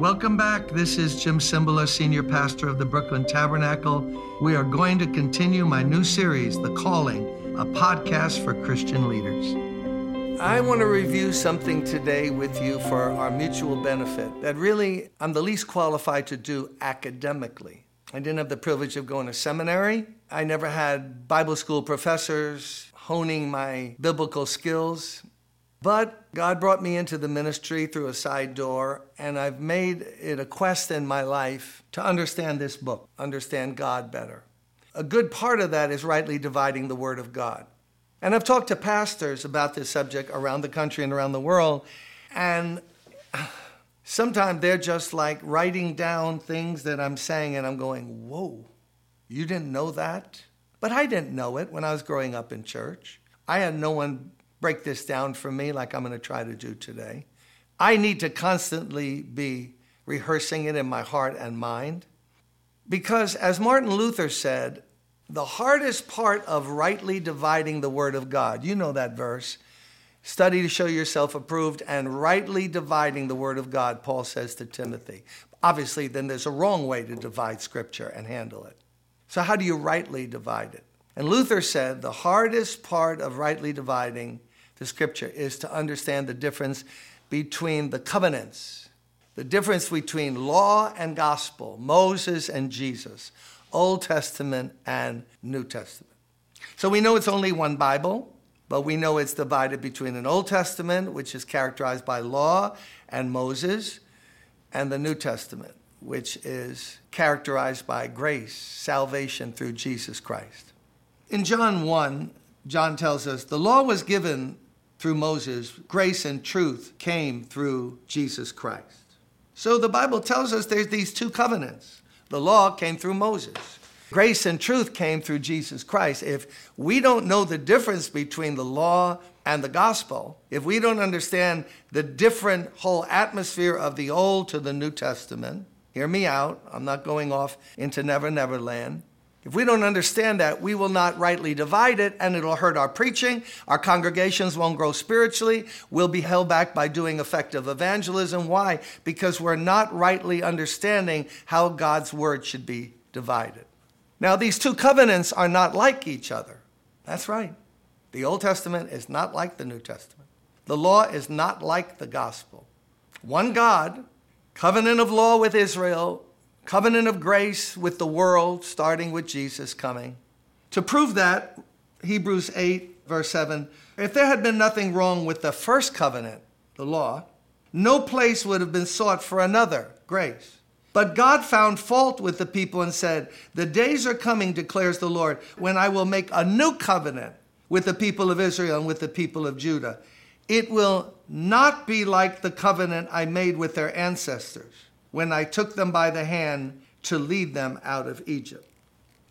Welcome back. This is Jim Cymbala, Senior Pastor of the Brooklyn Tabernacle. We are going to continue my new series, The Calling, a podcast for Christian leaders. I want to review something today with you for our mutual benefit that really I'm the least qualified to do academically. I didn't have the privilege of going to seminary. I never had Bible school professors honing my biblical skills. But God brought me into the ministry through a side door, and I've made it a quest in my life to understand this book, understand God better. A good part of that is rightly dividing the Word of God. And I've talked to pastors about this subject around the country and around the world, and sometimes they're just like writing down things that I'm saying, and I'm going, Whoa, you didn't know that? But I didn't know it when I was growing up in church. I had no one break this down for me like I'm going to try to do today. I need to constantly be rehearsing it in my heart and mind. Because, as Martin Luther said, the hardest part of rightly dividing the Word of God, you know that verse, study to show yourself approved and rightly dividing the Word of God, Paul says to Timothy. Obviously, then there's a wrong way to divide Scripture and handle it. So, how do you rightly divide it? And Luther said the hardest part of rightly dividing the scripture is to understand the difference between the covenants, the difference between law and gospel, Moses and Jesus, Old Testament and New Testament. So we know it's only one Bible, but we know it's divided between an Old Testament, which is characterized by law and Moses, and the New Testament, which is characterized by grace, salvation through Jesus Christ. In John 1, John tells us the law was given through Moses, grace and truth came through Jesus Christ. So the Bible tells us there's these two covenants. The law came through Moses. Grace and truth came through Jesus Christ. If we don't know the difference between the law and the gospel, if we don't understand the different whole atmosphere of the Old to the New Testament, hear me out, I'm not going off into Never Never Land. If we don't understand that, we will not rightly divide it and it'll hurt our preaching. Our congregations won't grow spiritually. We'll be held back by doing effective evangelism. Why? Because we're not rightly understanding how God's word should be divided. Now, these two covenants are not like each other. That's right. The Old Testament is not like the New Testament. The law is not like the gospel. One God, covenant of law with Israel, covenant of grace with the world, starting with Jesus coming. To prove that, Hebrews 8, verse 7 if there had been nothing wrong with the first covenant, the law, no place would have been sought for another, grace. But God found fault with the people and said, The days are coming, declares the Lord, when I will make a new covenant with the people of Israel and with the people of Judah. It will not be like the covenant I made with their ancestors when I took them by the hand to lead them out of Egypt.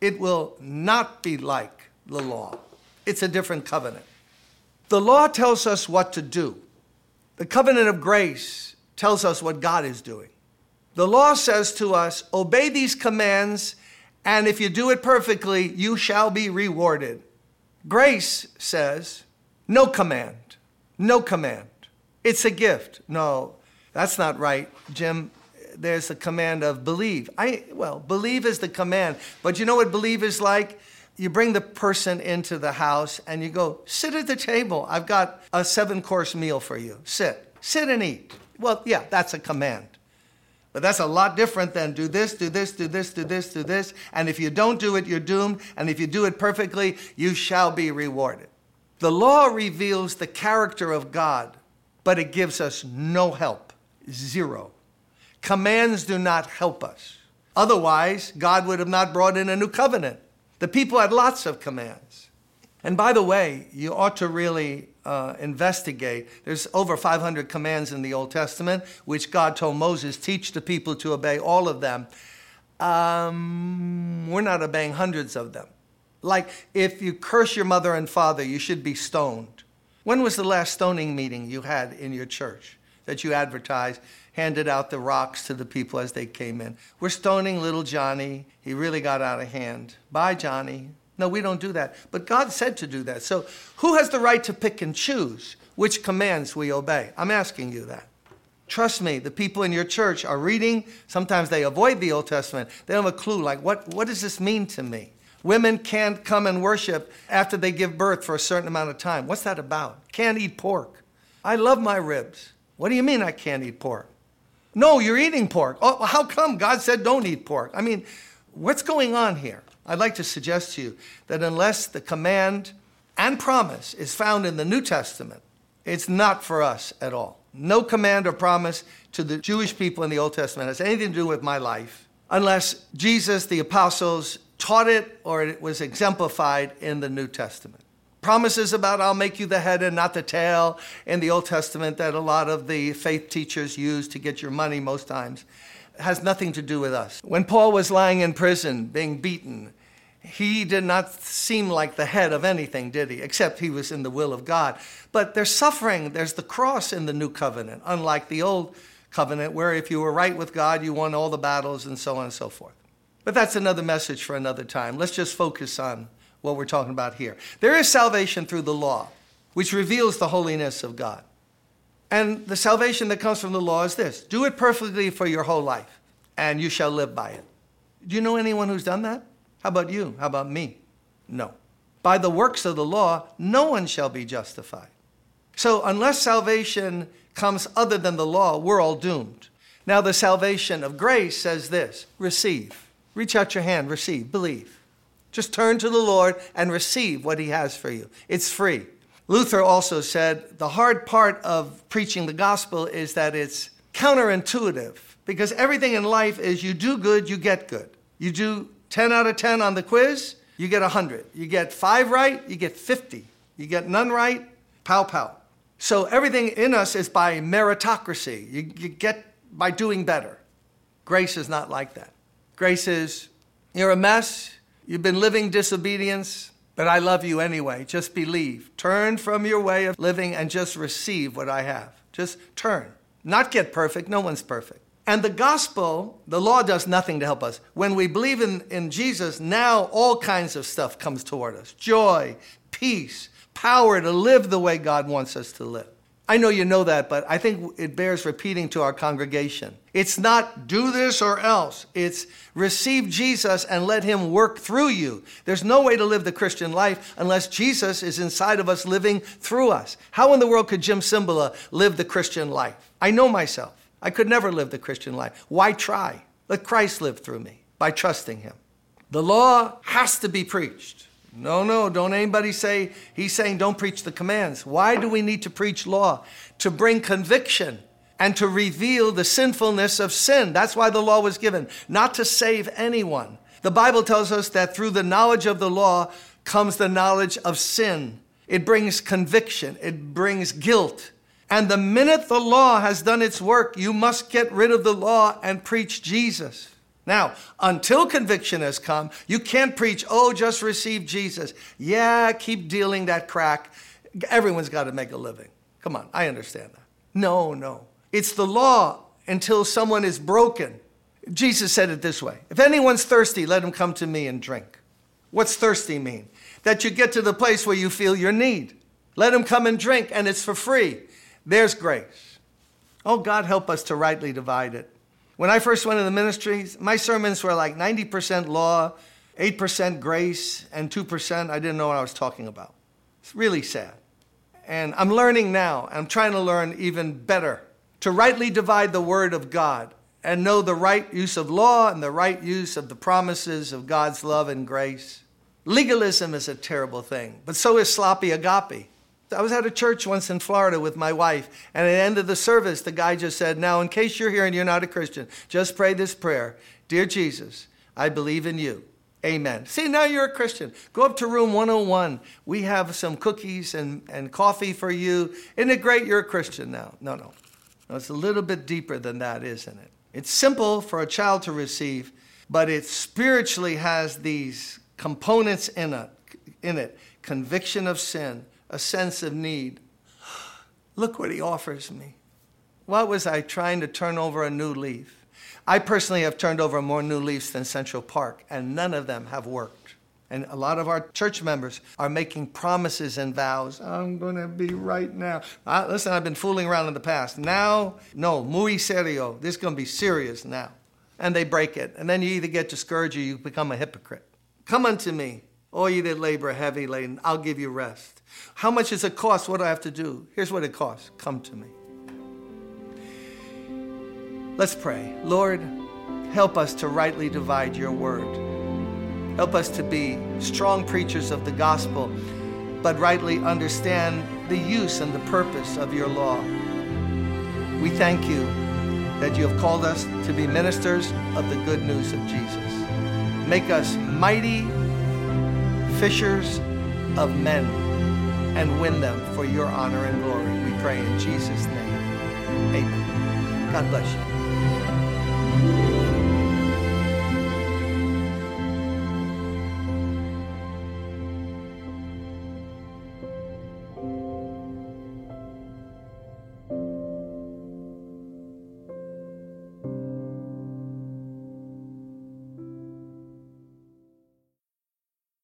It will not be like the law, it's a different covenant. The law tells us what to do, the covenant of grace tells us what God is doing. The law says to us, Obey these commands, and if you do it perfectly, you shall be rewarded. Grace says, No command, no command. It's a gift. No, that's not right, Jim there's a command of believe. I well, believe is the command. But you know what believe is like? You bring the person into the house and you go, sit at the table. I've got a seven course meal for you. Sit. Sit and eat. Well, yeah, that's a command. But that's a lot different than do this, do this, do this, do this, do this. And if you don't do it, you're doomed. And if you do it perfectly, you shall be rewarded. The law reveals the character of God, but it gives us no help. Zero. Commands do not help us. Otherwise, God would have not brought in a new covenant. The people had lots of commands. And by the way, you ought to really uh, investigate. There's over 500 commands in the Old Testament, which God told Moses, teach the people to obey all of them. Um, we're not obeying hundreds of them. Like if you curse your mother and father, you should be stoned. When was the last stoning meeting you had in your church that you advertised? Handed out the rocks to the people as they came in. We're stoning little Johnny. He really got out of hand. Bye, Johnny. No, we don't do that. But God said to do that. So who has the right to pick and choose which commands we obey? I'm asking you that. Trust me, the people in your church are reading. Sometimes they avoid the Old Testament. They don't have a clue, like, what, what does this mean to me? Women can't come and worship after they give birth for a certain amount of time. What's that about? Can't eat pork. I love my ribs. What do you mean I can't eat pork? No, you're eating pork. Oh, how come God said don't eat pork? I mean, what's going on here? I'd like to suggest to you that unless the command and promise is found in the New Testament, it's not for us at all. No command or promise to the Jewish people in the Old Testament has anything to do with my life unless Jesus, the apostles, taught it or it was exemplified in the New Testament. Promises about I'll make you the head and not the tail in the Old Testament that a lot of the faith teachers use to get your money most times has nothing to do with us. When Paul was lying in prison, being beaten, he did not seem like the head of anything, did he? Except he was in the will of God. But there's suffering, there's the cross in the new covenant, unlike the old covenant, where if you were right with God, you won all the battles and so on and so forth. But that's another message for another time. Let's just focus on what we're talking about here. There is salvation through the law, which reveals the holiness of God. And the salvation that comes from the law is this do it perfectly for your whole life, and you shall live by it. Do you know anyone who's done that? How about you? How about me? No. By the works of the law, no one shall be justified. So, unless salvation comes other than the law, we're all doomed. Now, the salvation of grace says this receive. Reach out your hand, receive, believe. Just turn to the Lord and receive what He has for you. It's free. Luther also said the hard part of preaching the gospel is that it's counterintuitive because everything in life is you do good, you get good. You do 10 out of 10 on the quiz, you get 100. You get five right, you get 50. You get none right, pow pow. So everything in us is by meritocracy. You, you get by doing better. Grace is not like that. Grace is, you're a mess, you've been living disobedience, but I love you anyway. Just believe. Turn from your way of living and just receive what I have. Just turn. Not get perfect, no one's perfect. And the gospel, the law does nothing to help us. When we believe in, in Jesus, now all kinds of stuff comes toward us joy, peace, power to live the way God wants us to live. I know you know that, but I think it bears repeating to our congregation. It's not do this or else. It's receive Jesus and let him work through you. There's no way to live the Christian life unless Jesus is inside of us living through us. How in the world could Jim Cymbala live the Christian life? I know myself. I could never live the Christian life. Why try? Let Christ live through me by trusting him. The law has to be preached. No, no, don't anybody say, he's saying don't preach the commands. Why do we need to preach law? To bring conviction and to reveal the sinfulness of sin. That's why the law was given, not to save anyone. The Bible tells us that through the knowledge of the law comes the knowledge of sin. It brings conviction, it brings guilt, and the minute the law has done its work, you must get rid of the law and preach Jesus. Now, until conviction has come, you can't preach, oh, just receive Jesus. Yeah, keep dealing that crack. Everyone's got to make a living. Come on, I understand that. No, no. It's the law until someone is broken. Jesus said it this way If anyone's thirsty, let him come to me and drink. What's thirsty mean? That you get to the place where you feel your need. Let him come and drink, and it's for free. There's grace. Oh, God, help us to rightly divide it. When I first went into the ministry, my sermons were like 90% law, 8% grace, and 2% I didn't know what I was talking about. It's really sad. And I'm learning now. And I'm trying to learn even better to rightly divide the word of God and know the right use of law and the right use of the promises of God's love and grace. Legalism is a terrible thing, but so is sloppy agape. I was at a church once in Florida with my wife, and at the end of the service, the guy just said, Now, in case you're here and you're not a Christian, just pray this prayer Dear Jesus, I believe in you. Amen. See, now you're a Christian. Go up to room 101. We have some cookies and, and coffee for you. Isn't it great you're a Christian now? No, no. No, it's a little bit deeper than that, isn't it? It's simple for a child to receive, but it spiritually has these components in it, in it conviction of sin, a sense of need. Look what he offers me. What was I trying to turn over a new leaf? I personally have turned over more new leaves than Central Park, and none of them have worked. And a lot of our church members are making promises and vows. I'm going to be right now. Uh, listen, I've been fooling around in the past. Now, no, muy serio. This is going to be serious now. And they break it. And then you either get discouraged or you become a hypocrite. Come unto me, all you that labor heavy laden. I'll give you rest. How much does it cost? What do I have to do? Here's what it costs come to me. Let's pray. Lord, help us to rightly divide your word. Help us to be strong preachers of the gospel, but rightly understand the use and the purpose of your law. We thank you that you have called us to be ministers of the good news of Jesus. Make us mighty fishers of men and win them for your honor and glory. We pray in Jesus' name. Amen. God bless you.